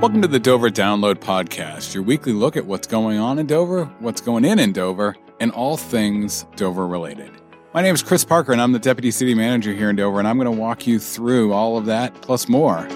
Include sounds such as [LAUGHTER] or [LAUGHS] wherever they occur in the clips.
Welcome to the Dover Download Podcast, your weekly look at what's going on in Dover, what's going in in Dover, and all things Dover related. My name is Chris Parker, and I'm the Deputy City Manager here in Dover, and I'm going to walk you through all of that plus more.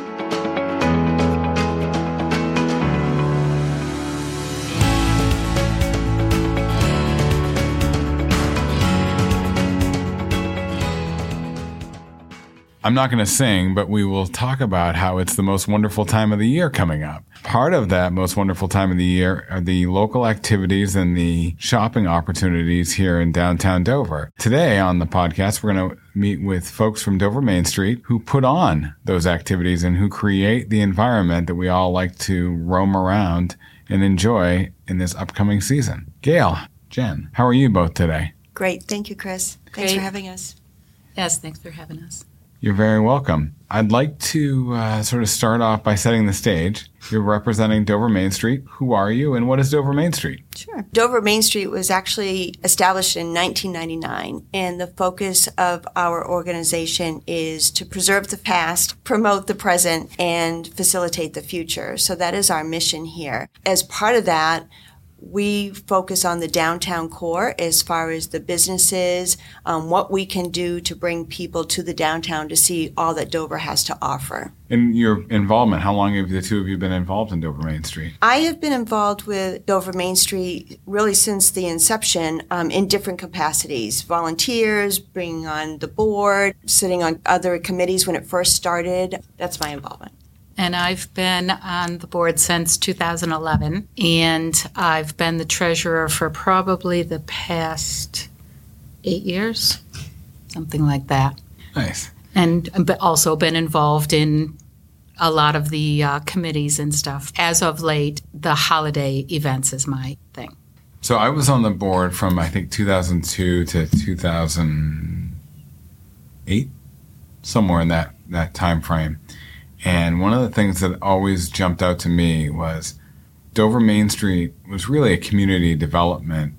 I'm not going to sing, but we will talk about how it's the most wonderful time of the year coming up. Part of that most wonderful time of the year are the local activities and the shopping opportunities here in downtown Dover. Today on the podcast, we're going to meet with folks from Dover Main Street who put on those activities and who create the environment that we all like to roam around and enjoy in this upcoming season. Gail, Jen, how are you both today? Great. Thank you, Chris. Thanks Great. for having us. Yes, thanks for having us. You're very welcome. I'd like to uh, sort of start off by setting the stage. You're representing Dover Main Street. Who are you and what is Dover Main Street? Sure. Dover Main Street was actually established in 1999, and the focus of our organization is to preserve the past, promote the present, and facilitate the future. So that is our mission here. As part of that, we focus on the downtown core as far as the businesses, um, what we can do to bring people to the downtown to see all that Dover has to offer. And your involvement, how long have the two of you been involved in Dover Main Street? I have been involved with Dover Main Street really since the inception um, in different capacities volunteers, bringing on the board, sitting on other committees when it first started. That's my involvement. And I've been on the board since 2011, and I've been the treasurer for probably the past eight years, something like that. Nice. And but also been involved in a lot of the uh, committees and stuff. As of late, the holiday events is my thing. So I was on the board from I think 2002 to 2008, somewhere in that that time frame. And one of the things that always jumped out to me was Dover Main Street was really a community development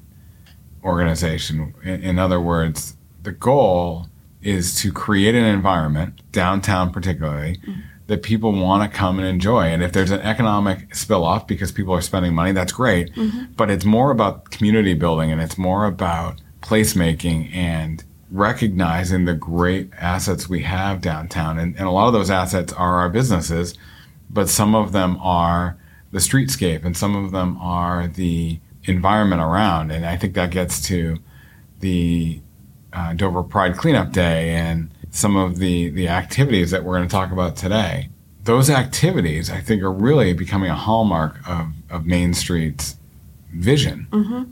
organization. In, in other words, the goal is to create an environment, downtown particularly, mm-hmm. that people want to come and enjoy. And if there's an economic spill off because people are spending money, that's great. Mm-hmm. But it's more about community building and it's more about placemaking and recognizing the great assets we have downtown. And, and a lot of those assets are our businesses, but some of them are the streetscape and some of them are the environment around. And I think that gets to the uh, Dover Pride Cleanup Day and some of the, the activities that we're going to talk about today. Those activities, I think, are really becoming a hallmark of, of Main Street's vision. Mm-hmm.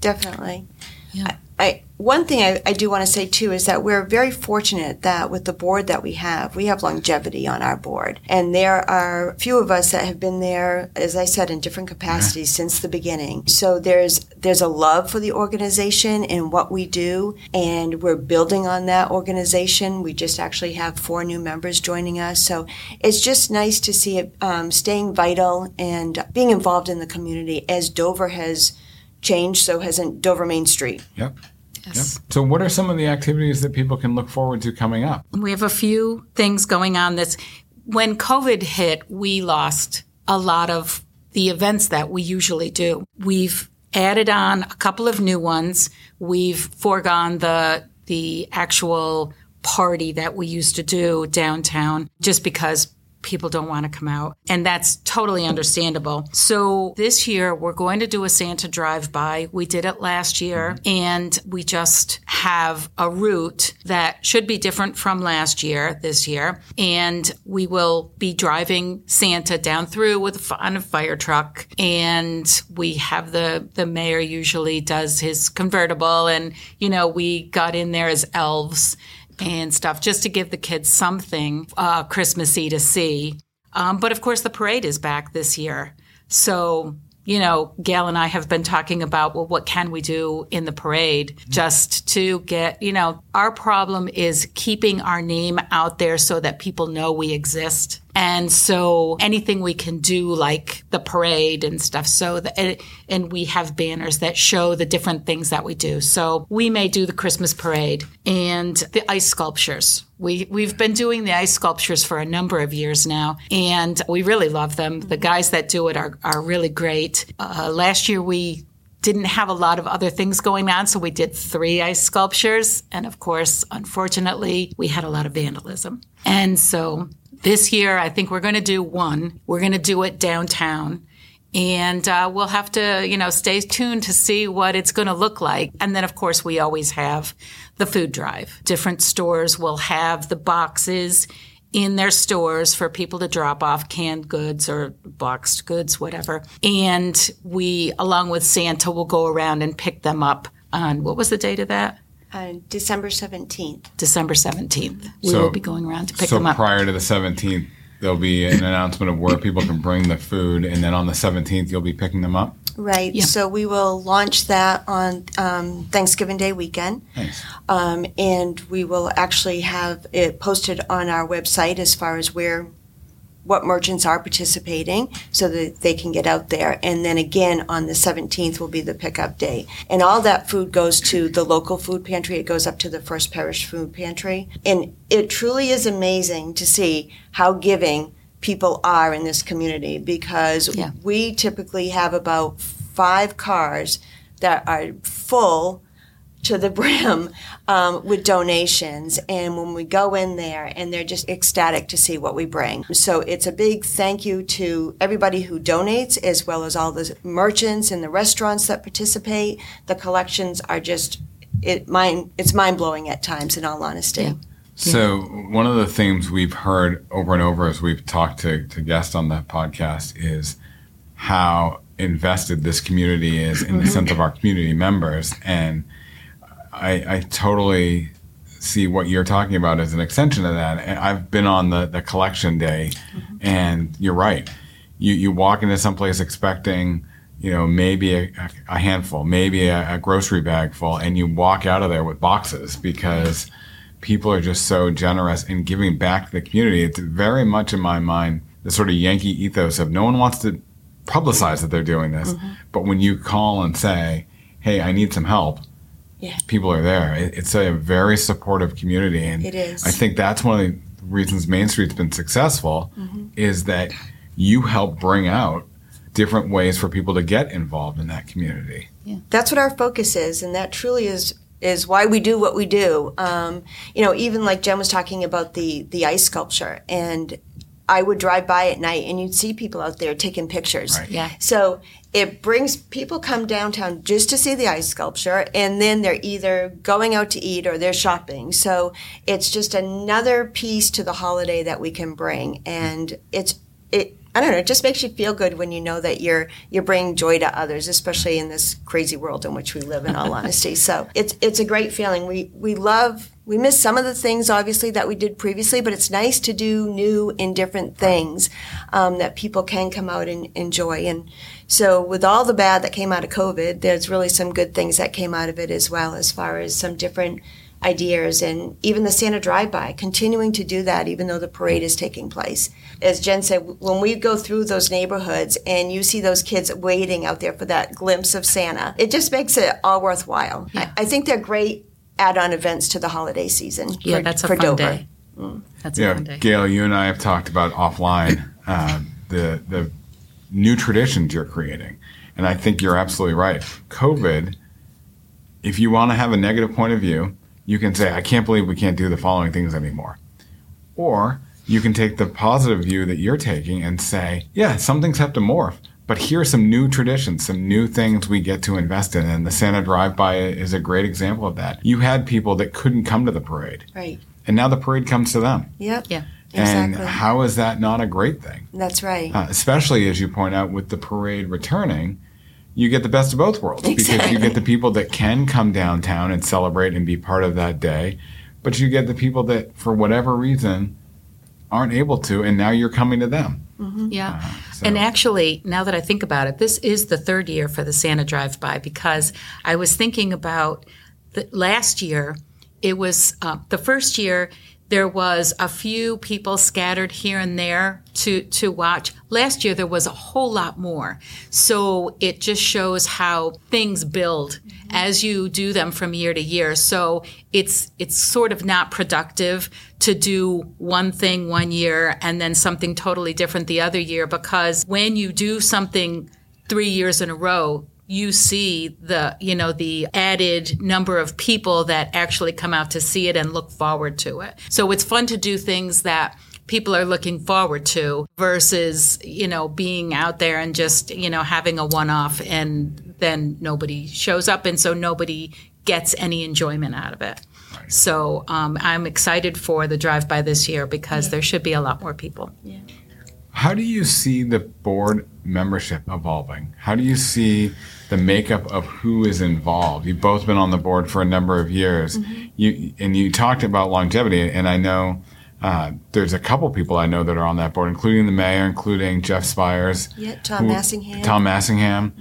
Definitely. Yeah. I, one thing I, I do want to say too is that we're very fortunate that with the board that we have, we have longevity on our board. And there are a few of us that have been there, as I said, in different capacities since the beginning. So there's there's a love for the organization and what we do, and we're building on that organization. We just actually have four new members joining us. So it's just nice to see it um, staying vital and being involved in the community as Dover has changed, so hasn't Dover Main Street. Yep. Yes. Yep. So, what are some of the activities that people can look forward to coming up? We have a few things going on this. When COVID hit, we lost a lot of the events that we usually do. We've added on a couple of new ones. We've foregone the the actual party that we used to do downtown just because people don't want to come out. And that's totally understandable. So this year we're going to do a Santa drive by. We did it last year and we just have a route that should be different from last year this year. And we will be driving Santa down through with on a fire truck. And we have the, the mayor usually does his convertible and, you know, we got in there as elves and stuff just to give the kids something uh, Christmassy to see. Um, but of course, the parade is back this year. So, you know, Gail and I have been talking about, well, what can we do in the parade just to get, you know, our problem is keeping our name out there so that people know we exist. And so anything we can do, like the parade and stuff, so that, and we have banners that show the different things that we do. So we may do the Christmas parade and the ice sculptures. We, we've been doing the ice sculptures for a number of years now, and we really love them. The guys that do it are, are really great. Uh, last year we didn't have a lot of other things going on, so we did three ice sculptures. And of course, unfortunately, we had a lot of vandalism. And so this year, I think we're going to do one. We're going to do it downtown. And uh, we'll have to, you know, stay tuned to see what it's going to look like. And then, of course, we always have the food drive. Different stores will have the boxes in their stores for people to drop off canned goods or boxed goods, whatever. And we, along with Santa, will go around and pick them up on what was the date of that? Uh, December 17th. December 17th. We So- will be going around to pick so them up. prior to the 17th, there'll be an announcement of where people can bring the food, and then on the 17th, you'll be picking them up. Right. Yeah. So we will launch that on um, Thanksgiving Day weekend. Nice. Um, and we will actually have it posted on our website as far as where what merchants are participating so that they can get out there. And then again on the 17th will be the pickup day. And all that food goes to the local food pantry. It goes up to the First Parish Food Pantry. And it truly is amazing to see how giving people are in this community because Yeah. we typically have about five cars that are full to the brim um, with donations. And when we go in there, and they're just ecstatic to see what we bring. So it's a big thank you to everybody who donates, as well as all the merchants and the restaurants that participate. The collections are just it mind it's mind blowing at times. In all honesty. Yeah. So one of the themes we've heard over and over as we've talked to, to guests on the podcast is how invested this community is in the sense of our community members. And I, I totally see what you're talking about as an extension of that. And I've been on the, the collection day mm-hmm. and you're right. You, you walk into someplace expecting, you know, maybe a, a handful, maybe a, a grocery bag full, and you walk out of there with boxes because people are just so generous in giving back to the community. It's very much in my mind the sort of Yankee ethos of no one wants to publicize that they're doing this, mm-hmm. but when you call and say, "Hey, I need some help," Yeah. people are there. It, it's a very supportive community, and It is. I think that's one of the reasons Main Street's been successful is that you help bring out different ways for people to get involved in that community. Yeah. that's what our focus is, and that truly is is why we do what we do. Um, you know, even like Jen was talking about the the ice sculpture, and I would drive by at night, and you'd see people out there taking pictures. Right. Yeah. So it brings people come downtown just to see the ice sculpture, and then they're either going out to eat or they're shopping. So it's just another piece to the holiday that we can bring, and it's it. I don't know. It just makes you feel good when you know that you're you're bringing joy to others, especially in this crazy world in which we live. In all [LAUGHS] honesty, so it's it's a great feeling. We we love we miss some of the things obviously that we did previously, but it's nice to do new and different things um, that people can come out and enjoy. And so, with all the bad that came out of COVID, there's really some good things that came out of it as well, as far as some different ideas and even the Santa drive-by, continuing to do that even though the parade is taking place. As Jen said, when we go through those neighborhoods and you see those kids waiting out there for that glimpse of Santa, it just makes it all worthwhile. I, I think they're great add-on events to the holiday season. Yeah, for, that's a for fun Dover. day. That's a Yeah, fun day. Gail, you and I have talked about offline uh, the the new traditions you're creating, and I think you're absolutely right. COVID, if you want to have a negative point of view, you can say, "I can't believe we can't do the following things anymore," or you can take the positive view that you're taking and say, "Yeah, some things have to morph." But here are some new traditions, some new things we get to invest in. And the Santa Drive-By is a great example of that. You had people that couldn't come to the parade, Right. and now the parade comes to them. Yep. Yeah. And Exactly. how is that not a great thing? That's right. Uh, especially as you point out with the parade returning, you get the best of both worlds because you get the people that can come downtown and celebrate and be part of that day, but you get the people that, for whatever reason, aren't able to, and now you're coming to them. Yeah. So- And actually, now that I think about it, this is the third year for the Santa Drive By because I was thinking about the, last year, it was uh, the first year There was a few people scattered here and there to, to watch. Last year, there was a whole lot more. So it just shows how things build mm-hmm. as you do them from year to year. So it's, it's sort of not productive to do one thing one year and then something totally different the other year because when you do something three years in a row, you see the you know the added number of people that actually come out to see it and look forward to it. So it's fun to do things that people are looking forward to versus you know being out there and just you know having a one off and then nobody shows up and so nobody gets any enjoyment out of it. So um, i'm excited for the drive by this year because there should be a lot more people How do you see the board membership evolving? How do you see the makeup of who is involved? You've both been on the board for a number of years. You and you talked about longevity, and I know uh, there's a couple people I know that are on that board, including the mayor, including Jeff Spires, Yeah, Tom who- Massingham. Tom Massingham,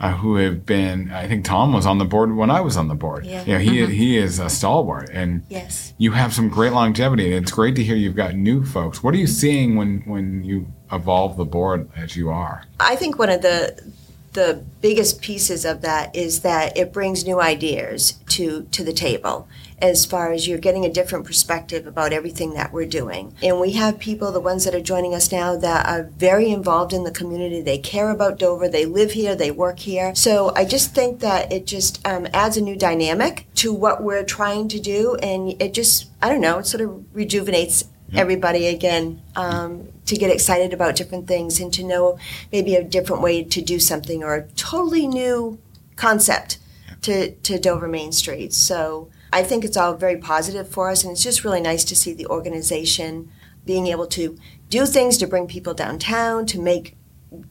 uh, who have been. I think Tom was on the board when I was on the board. Yeah. You know, he he is a stalwart, and Yes. you have some great longevity, and it's great to hear you've got new folks. What are you seeing when when you evolve the board as you are? I think one of the the biggest pieces of that is that it brings new ideas to to the table as far as you're getting a different perspective about everything that we're doing. And we have people, the ones that are joining us now, that are very involved in the community. They care about Dover. They live here. They work here. So I just think that it just um, adds a new dynamic to what we're trying to do, and it just I don't know, it sort of rejuvenates everybody again um, to get excited about different things and to know maybe a different way to do something or a totally new concept to, to Dover Main Street. So I think it's all very positive for us, and it's just really nice to see the organization being able to do things to bring people downtown, to make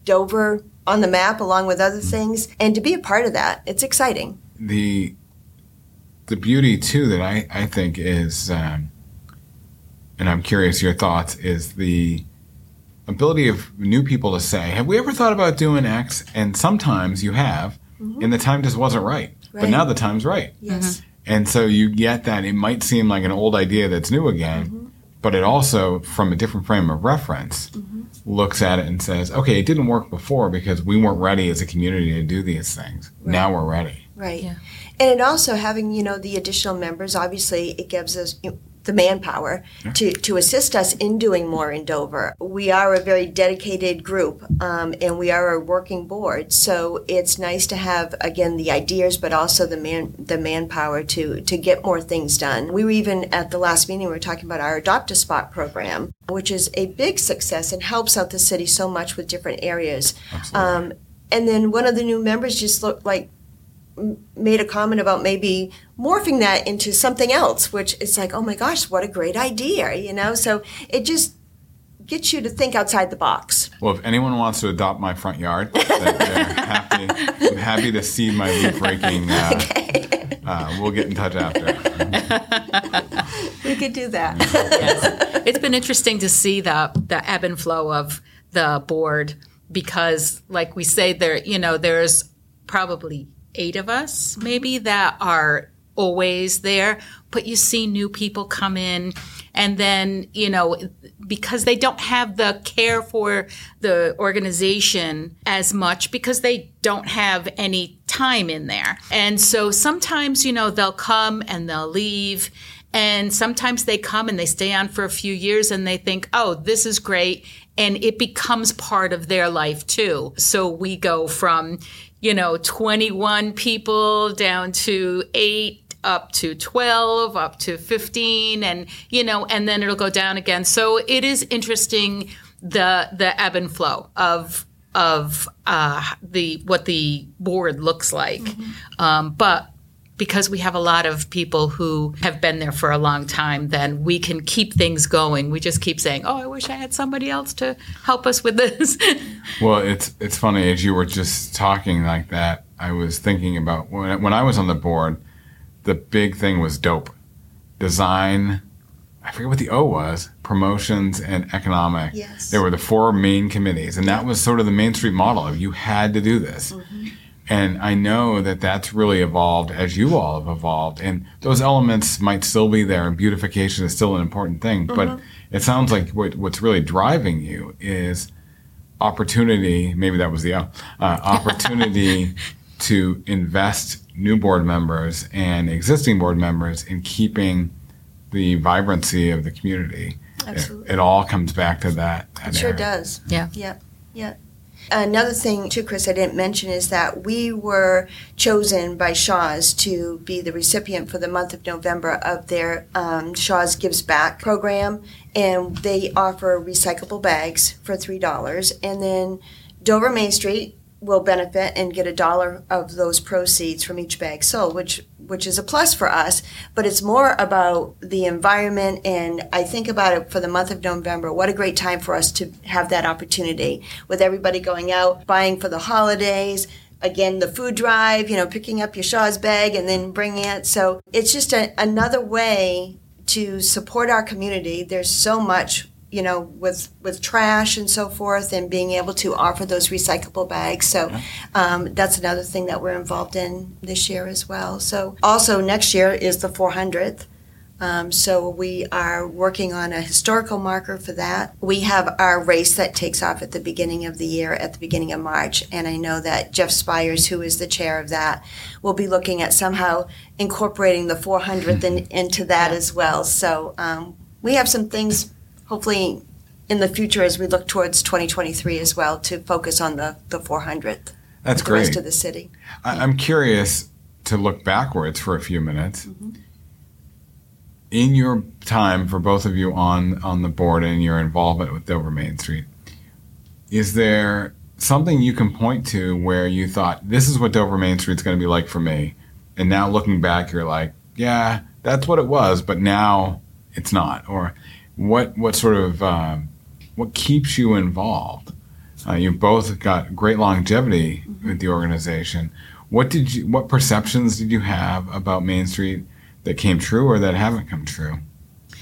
Dover on the map along with other things, and to be a part of that. It's exciting. the the beauty too that I, I think is um, and I'm curious your thoughts is the ability of new people to say, Have we ever thought about doing X? And sometimes you have, and the time just wasn't right. But now the time's right. Yes. And so you get that it might seem like an old idea that's new again, Mm-hmm. but it also, from a different frame of reference, Mm-hmm. looks at it and says, okay, it didn't work before because we weren't ready as a community to do these things. Now we're ready. Right. Yeah. And it also having, you know, the additional members, obviously it gives us you know, the manpower to, to assist us in doing more in Dover. We are a very dedicated group um, and we are a working board. So it's nice to have, again, the ideas, but also the man, the manpower to, to get more things done. We were even at the last meeting, we were talking about our Adopt a Spot program, which is a big success and helps out the city so much with different areas. Um, and then one of the new members just looked like made a comment about maybe morphing that into something else, which it's like, oh my gosh, what a great idea, you know? So it just gets you to think outside the box. Well, if anyone wants to adopt my front yard, happy, I'm happy to see my leaf raking. Uh, [LAUGHS] uh, we'll get in touch after. We could do that. [LAUGHS] it's been interesting to see the the ebb and flow of the board because like we say there you know there's probably eight of us maybe that are always there but you see new people come in and then you know because they don't have the care for the organization as much because they don't have any time in there and so sometimes you know they'll come and they'll leave and sometimes they come and they stay on for a few years and they think, oh, this is great. And it becomes part of their life too. So we go from, you know, 21 people down to eight, up to 12, up to 15, and, you know, and then it'll go down again. So it is interesting the, the ebb and flow of, of uh, the what the board looks like, um, but because we have a lot of people who have been there for a long time, then we can keep things going. We just keep saying, "Oh, I wish I had somebody else to help us with this." [LAUGHS] Well, it's it's funny as you were just talking like that. I was thinking about when when I was on the board, the big thing was dope, design. I forget what the O was. Promotions and economic. Yes. There were the four main committees, and that was sort of the Main Street model of you had to do this. Mm-hmm. And I know that that's really evolved as you all have evolved. And those elements might still be there, and beautification is still an important thing. But it sounds like what, what's really driving you is opportunity. Maybe that was the uh, opportunity [LAUGHS] to invest new board members and existing board members in keeping the vibrancy of the community. Absolutely. It, it all comes back to that. that It sure area. does. Yeah. Yeah, yeah. Another thing too, Chris, I didn't mention is that we were chosen by Shaw's to be the recipient for the month of November of their um, Shaw's Gives Back program, and they offer recyclable bags for three dollars, and then Dover Main Street will benefit and get a dollar of those proceeds from each bag sold, which which is a plus for us. But it's more about the environment, and I think about it for the month of November. What a great time for us to have that opportunity with everybody going out buying for the holidays. Again, the food drive, you know, picking up your Shaw's bag and then bringing it. So it's just a, another way to support our community. There's so much you know, with with trash and so forth, and being able to offer those recyclable bags. So um, that's another thing that we're involved in this year as well. So also next year is the 400th. Um, so we are working on a historical marker for that. We have our race that takes off at the beginning of the year, at the beginning of March, and I know that Jeff Spires, who is the chair of that, will be looking at somehow incorporating the 400th in, into that as well. So um, we have some things hopefully in the future as we look towards 2023 as well to focus on the, the 400th That's the rest great. of the city. I, I'm curious to look backwards for a few minutes. Mm-hmm. In your time for both of you on on the board and your involvement with Dover Main Street, is there something you can point to where you thought this is what Dover Main Street's going to be like for me, and now looking back, you're like, yeah, that's what it was, but now it's not, or what what sort of um, what keeps you involved? Uh, you've both got great longevity with the organization. What did you? What perceptions did you have about Main Street that came true or that haven't come true?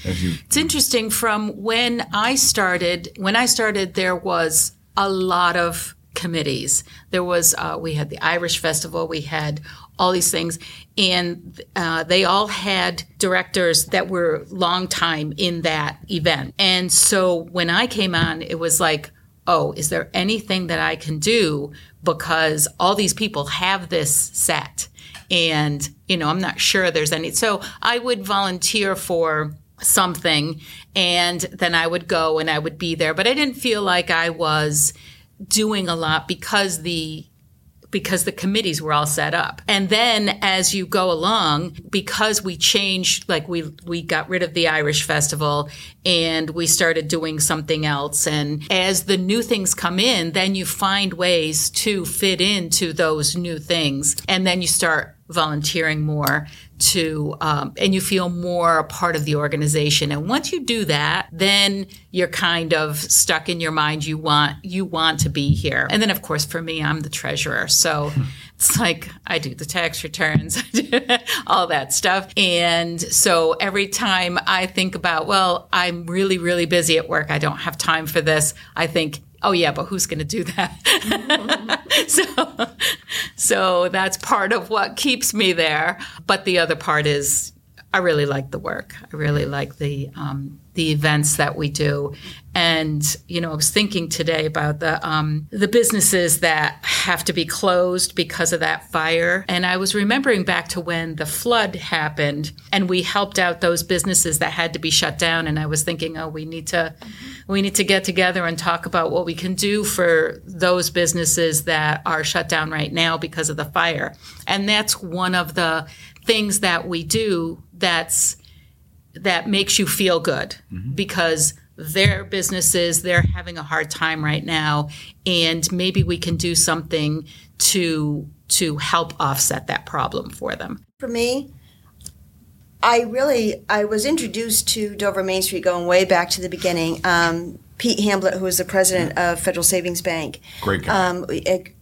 As you, It's interesting from when I started, when I started, there was a lot of committees. There was, uh, we had the Irish Festival, we had all these things, and uh, they all had directors that were long time in that event. And so when I came on, it was like, oh, is there anything that I can do? Because all these people have this set. And, you know, I'm not sure there's any. So I would volunteer for something and then I would go and I would be there. But I didn't feel like I was doing a lot because the because the committees were all set up. And then as you go along, because we changed, like we, we got rid of the Irish festival and we started doing something else. And as the new things come in, then you find ways to fit into those new things. And then you start volunteering more to um, and you feel more a part of the organization. And once you do that then you're kind of stuck in your mind. You want you want to be here. And then of course for me i'm the treasurer. So it's like i do the tax returns [LAUGHS] all that stuff. And so every time i think about well i'm really really busy at work. I don't have time for this. I think oh yeah but who's going to do that [LAUGHS] so so that's part of what keeps me there. But the other part is I really like the work. I really like the um, the events that we do. And you know, I was thinking today about the um, the businesses that have to be closed because of that fire. And I was remembering back to when the flood happened, and we helped out those businesses that had to be shut down. And I was thinking, oh, we need to we need to get together and talk about what we can do for those businesses that are shut down right now because of the fire. And that's one of the things that we do that's that makes you feel good because their businesses they're having a hard time right now and maybe we can do something to to help offset that problem for them For me, I really I was introduced to Dover Main Street going way back to the beginning. Um, Pete Hamblett, who was the president of Federal Savings Bank, great guy. um, a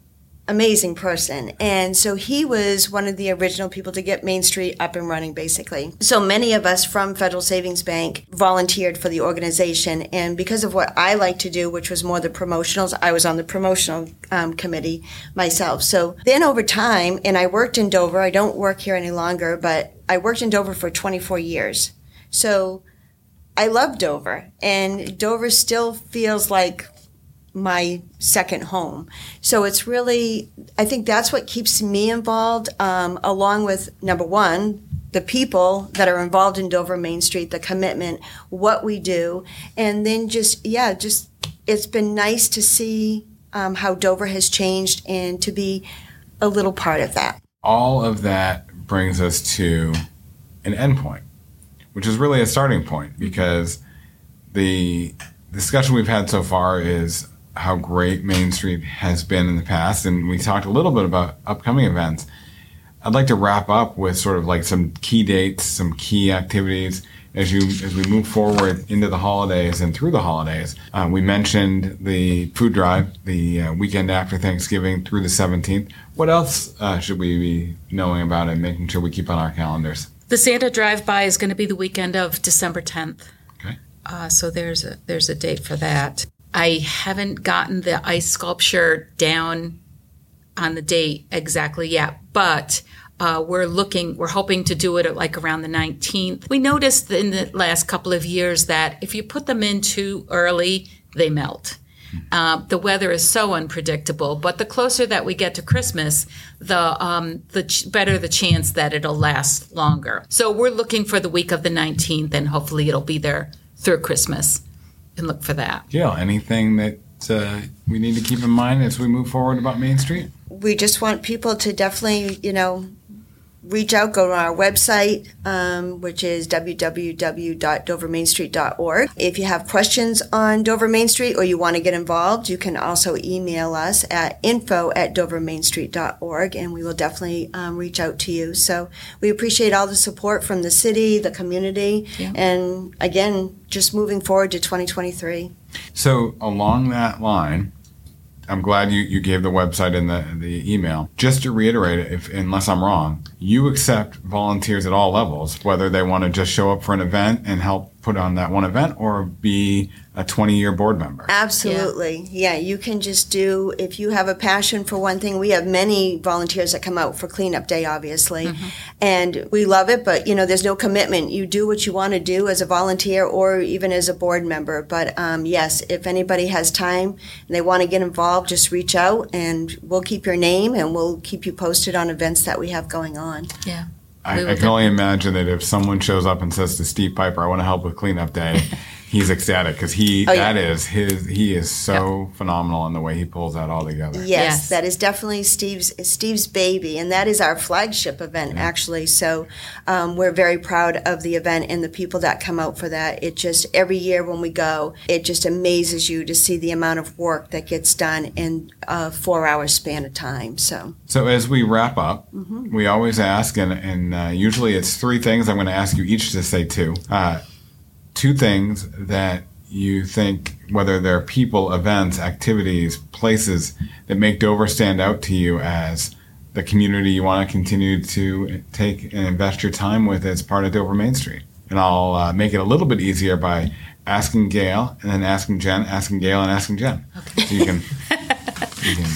amazing person. And so he was one of the original people to get Main Street up and running, basically. So many of us from Federal Savings Bank volunteered for the organization. And because of what I like to do, which was more the promotionals, I was on the promotional um, committee myself. So then over time, and I worked in Dover, I don't work here any longer, but I worked in Dover for 24 years. So I love Dover, and Dover still feels like my second home. So it's really, I think that's what keeps me involved, um, along with number one, the people that are involved in Dover Main Street, the commitment, what we do, and then just, yeah, just, it's been nice to see um, how Dover has changed and to be a little part of that. All of that brings us to an endpoint, which is really a starting point because the discussion we've had so far is how great Main Street has been in the past, and we talked a little bit about upcoming events. I'd like to wrap up with sort of like some key dates, some key activities as you as we move forward into the holidays and through the holidays. Uh, we mentioned the food drive, the uh, weekend after Thanksgiving through the 17th. What else uh, should we be knowing about and making sure we keep on our calendars? The Santa Drive By is going to be the weekend of December 10th. Okay. Uh, so there's a there's a date for that. I haven't gotten the ice sculpture down on the date exactly yet, but uh, we're looking, we're hoping to do it at like around the 19th. We noticed in the last couple of years that if you put them in too early, they melt. Uh, the weather is so unpredictable, but the closer that we get to Christmas, the um, the ch- better the chance that it'll last longer. So we're looking for the week of the 19th, and hopefully it'll be there through Christmas and look for that. Jill, anything that uh, we need to keep in mind as we move forward about Main Street? We just want people to definitely, you know, reach out, go to our website, um, which is www.dovermainstreet.org. If you have questions on Dover Main Street or you want to get involved, you can also email us at info at dovermainstreet.org and we will definitely um, reach out to you. So we appreciate all the support from the city, the community, Yeah. and again, just moving forward to 2023. So along that line, I'm glad you, you gave the website and the, the email. Just to reiterate if unless I'm wrong, you accept volunteers at all levels, whether they want to just show up for an event and help put on that one event or be a 20 year board member. Absolutely. Yeah. you can just do, if you have a passion for one thing, we have many volunteers that come out for cleanup day, obviously. And we love it, but you know, there's no commitment. You do what you want to do as a volunteer or even as a board member. But um, yes, if anybody has time and they want to get involved, just reach out and we'll keep your name and we'll keep you posted on events that we have going on. Yeah. I, I can only imagine that if someone shows up and says to Steve Piper, "I want to help with cleanup day," [LAUGHS] he's ecstatic because he Oh, yeah. that is his he is so phenomenal in the way he pulls that all together. Yes, Yes. that is definitely Steve's Steve's baby, and that is our flagship event actually. So um, we're very proud of the event and the people that come out for that. It just every year when we go, it just amazes you to see the amount of work that gets done in a four-hour span of time. So So as we wrap up, Mm-hmm. we always ask, and, and uh, usually it's three things. I'm going to ask you each to say two. Uh, two things that you think, whether they're people, events, activities, places that make Dover stand out to you as the community you want to continue to take and invest your time with as part of Dover Main Street. And I'll uh, make it a little bit easier by asking Gail, and then asking Jen, asking Gail, and asking Jen. So you can [LAUGHS] you can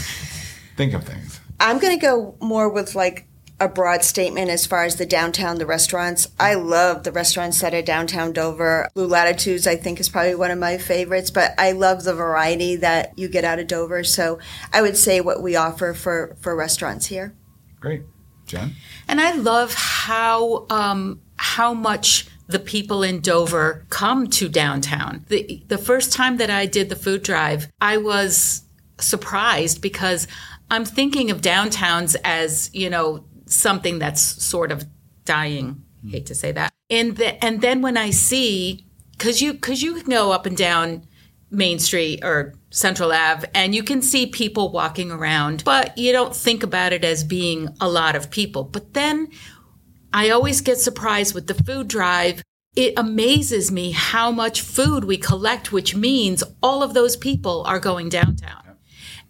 think of things. I'm going to go more with like a broad statement as far as the downtown, the restaurants. I love the restaurants that are downtown Dover. Blue Latitudes, I think, is probably one of my favorites, but I love the variety that you get out of Dover. So I would say what we offer for, for restaurants here. Great, Jen. And I love how um, how much the people in Dover come to downtown. The the first time that I did the food drive, I was surprised because I'm thinking of downtowns as you know something that's sort of dying. Hate to say that. And the, and then when I see because you because you can go up and down Main Street or Central Ave, and you can see people walking around, but you don't think about it as being a lot of people. But then I always get surprised with the food drive. It amazes me how much food we collect, which means all of those people are going downtown.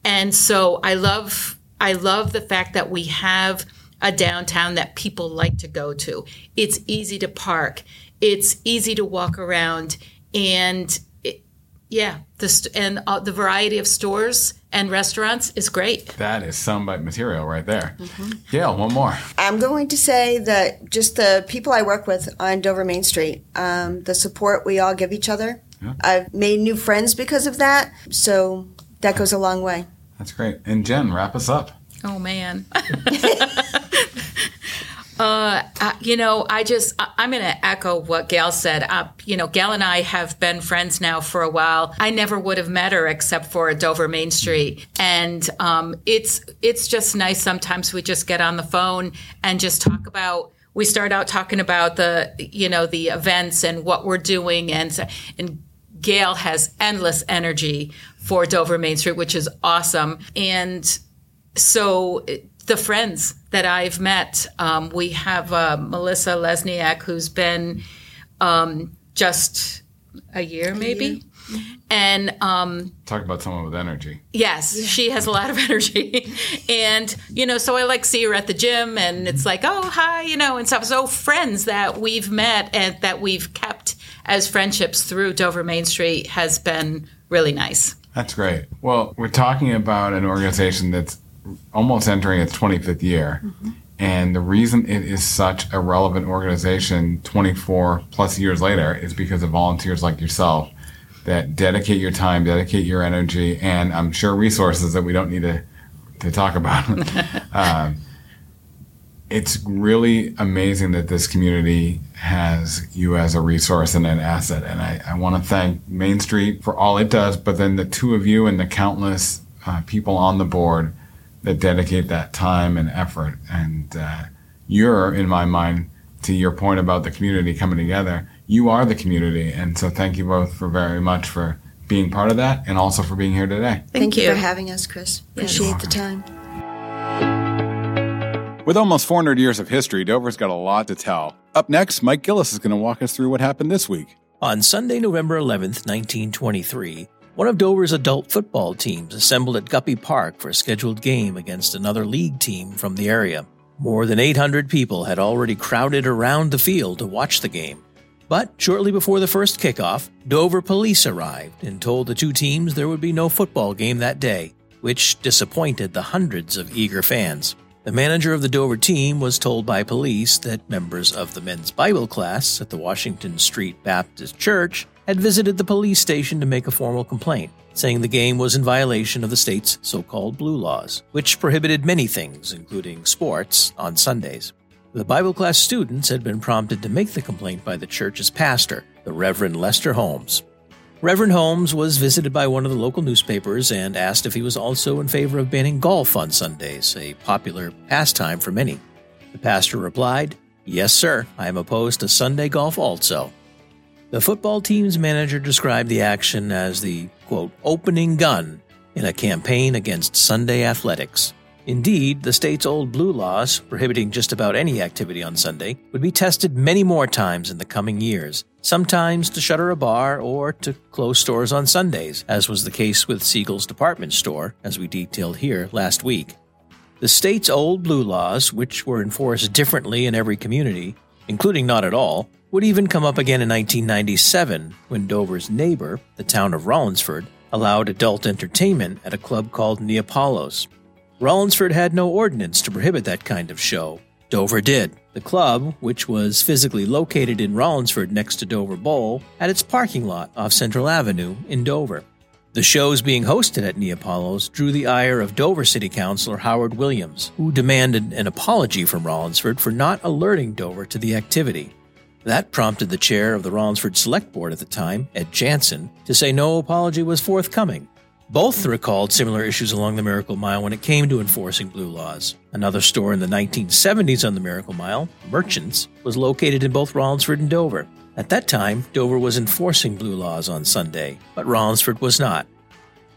And so I love I love the fact that we have a downtown that people like to go to. It's easy to park. It's easy to walk around, and it, yeah, the st- and uh, the variety of stores and restaurants is great. That is soundbite material right there. Mm-hmm. Gail, one more. I'm going to say that just the people I work with on Dover Main Street, um, the support we all give each other. Yeah. I've made new friends because of that, so that goes a long way. That's great. And Jen, wrap us up. Oh man. [LAUGHS] [LAUGHS] Uh, you know, I just, I, am going to echo what Gail said. You know, Gail and I have been friends now for a while. I never would have met her except for Dover Main Street. And um, it's, it's just nice sometimes we just get on the phone and just talk about, we start out talking about the, you know, the events and what we're doing. And, and Gail has endless energy for Dover Main Street, which is awesome. And so the friends that I've met, um, we have uh, Melissa Lesniak, who's been um, just a year, maybe. A year. And um, talk about someone with energy. Yes, yeah. she has a lot of [LAUGHS] energy, and you know, so I like see her at the gym, and it's like, oh, hi, you know, and stuff. So friends that we've met and that we've kept as friendships through Dover Main Street has been really nice. That's great. Well, we're talking about an organization that's almost entering its 25th year. Mm-hmm. And the reason it is such a relevant organization 24 plus years later is because of volunteers like yourself that dedicate your time, dedicate your energy, and I'm sure resources that we don't need to, to talk about. [LAUGHS] um, it's really amazing that this community has you as a resource and an asset. And I, I want to thank Main Street for all it does, but then the two of you and the countless uh, people on the board that dedicate that time and effort. And uh, you're, in my mind, to your point about the community coming together, you are the community. And so thank you both for very much for being part of that and also for being here today. Thank, thank you. you for having us, Chris. Appreciate the time. With almost 400 years of history, Dover's got a lot to tell. Up next, Mike Gillis is going to walk us through what happened this week. On Sunday, November 11th, 1923, one of Dover's adult football teams assembled at Guppey Park for a scheduled game against another league team from the area. More than 800 people had already crowded around the field to watch the game. But shortly before the first kickoff, Dover police arrived and told the two teams there would be no football game that day, which disappointed the hundreds of eager fans. The manager of the Dover team was told by police that members of the men's Bible class at the Washington Street Baptist Church had visited the police station to make a formal complaint, saying the game was in violation of the state's so called blue laws, which prohibited many things, including sports, on Sundays. The Bible class students had been prompted to make the complaint by the church's pastor, the Reverend Lester Holmes. Reverend Holmes was visited by one of the local newspapers and asked if he was also in favor of banning golf on Sundays, a popular pastime for many. The pastor replied, Yes, sir, I am opposed to Sunday golf also. The football team's manager described the action as the, quote, opening gun in a campaign against Sunday athletics. Indeed, the state's old blue laws, prohibiting just about any activity on Sunday, would be tested many more times in the coming years, sometimes to shutter a bar or to close stores on Sundays, as was the case with Siegel's department store, as we detailed here last week. The state's old blue laws, which were enforced differently in every community, including not at all, would even come up again in 1997 when Dover's neighbor, the town of Rollinsford, allowed adult entertainment at a club called Neapolos. Rollinsford had no ordinance to prohibit that kind of show. Dover did. The club, which was physically located in Rollinsford next to Dover Bowl, had its parking lot off Central Avenue in Dover. The shows being hosted at Neapolos drew the ire of Dover City Councilor Howard Williams, who demanded an apology from Rollinsford for not alerting Dover to the activity. That prompted the chair of the Rollinsford Select Board at the time, Ed Jansen, to say no apology was forthcoming. Both recalled similar issues along the Miracle Mile when it came to enforcing blue laws. Another store in the 1970s on the Miracle Mile, Merchants, was located in both Rollinsford and Dover. At that time, Dover was enforcing blue laws on Sunday, but Rollinsford was not.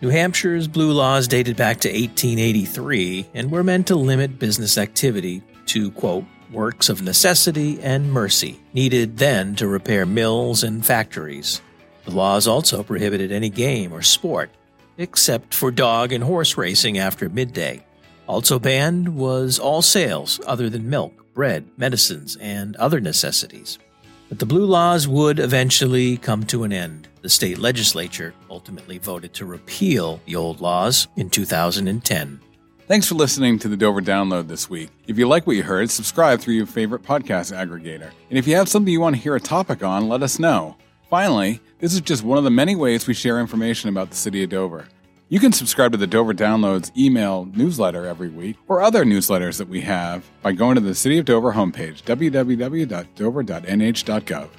New Hampshire's blue laws dated back to 1883 and were meant to limit business activity to, quote, works of necessity and mercy, needed then to repair mills and factories. The laws also prohibited any game or sport, except for dog and horse racing after midday. Also banned was all sales other than milk, bread, medicines, and other necessities. But the blue laws would eventually come to an end. The state legislature ultimately voted to repeal the old laws in 2010. Thanks for listening to the Dover Download this week. If you like what you heard, subscribe through your favorite podcast aggregator. And if you have something you want to hear a topic on, let us know. Finally, this is just one of the many ways we share information about the city of Dover. You can subscribe to the Dover Downloads email newsletter every week or other newsletters that we have by going to the City of Dover homepage, www.dover.nh.gov.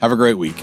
Have a great week.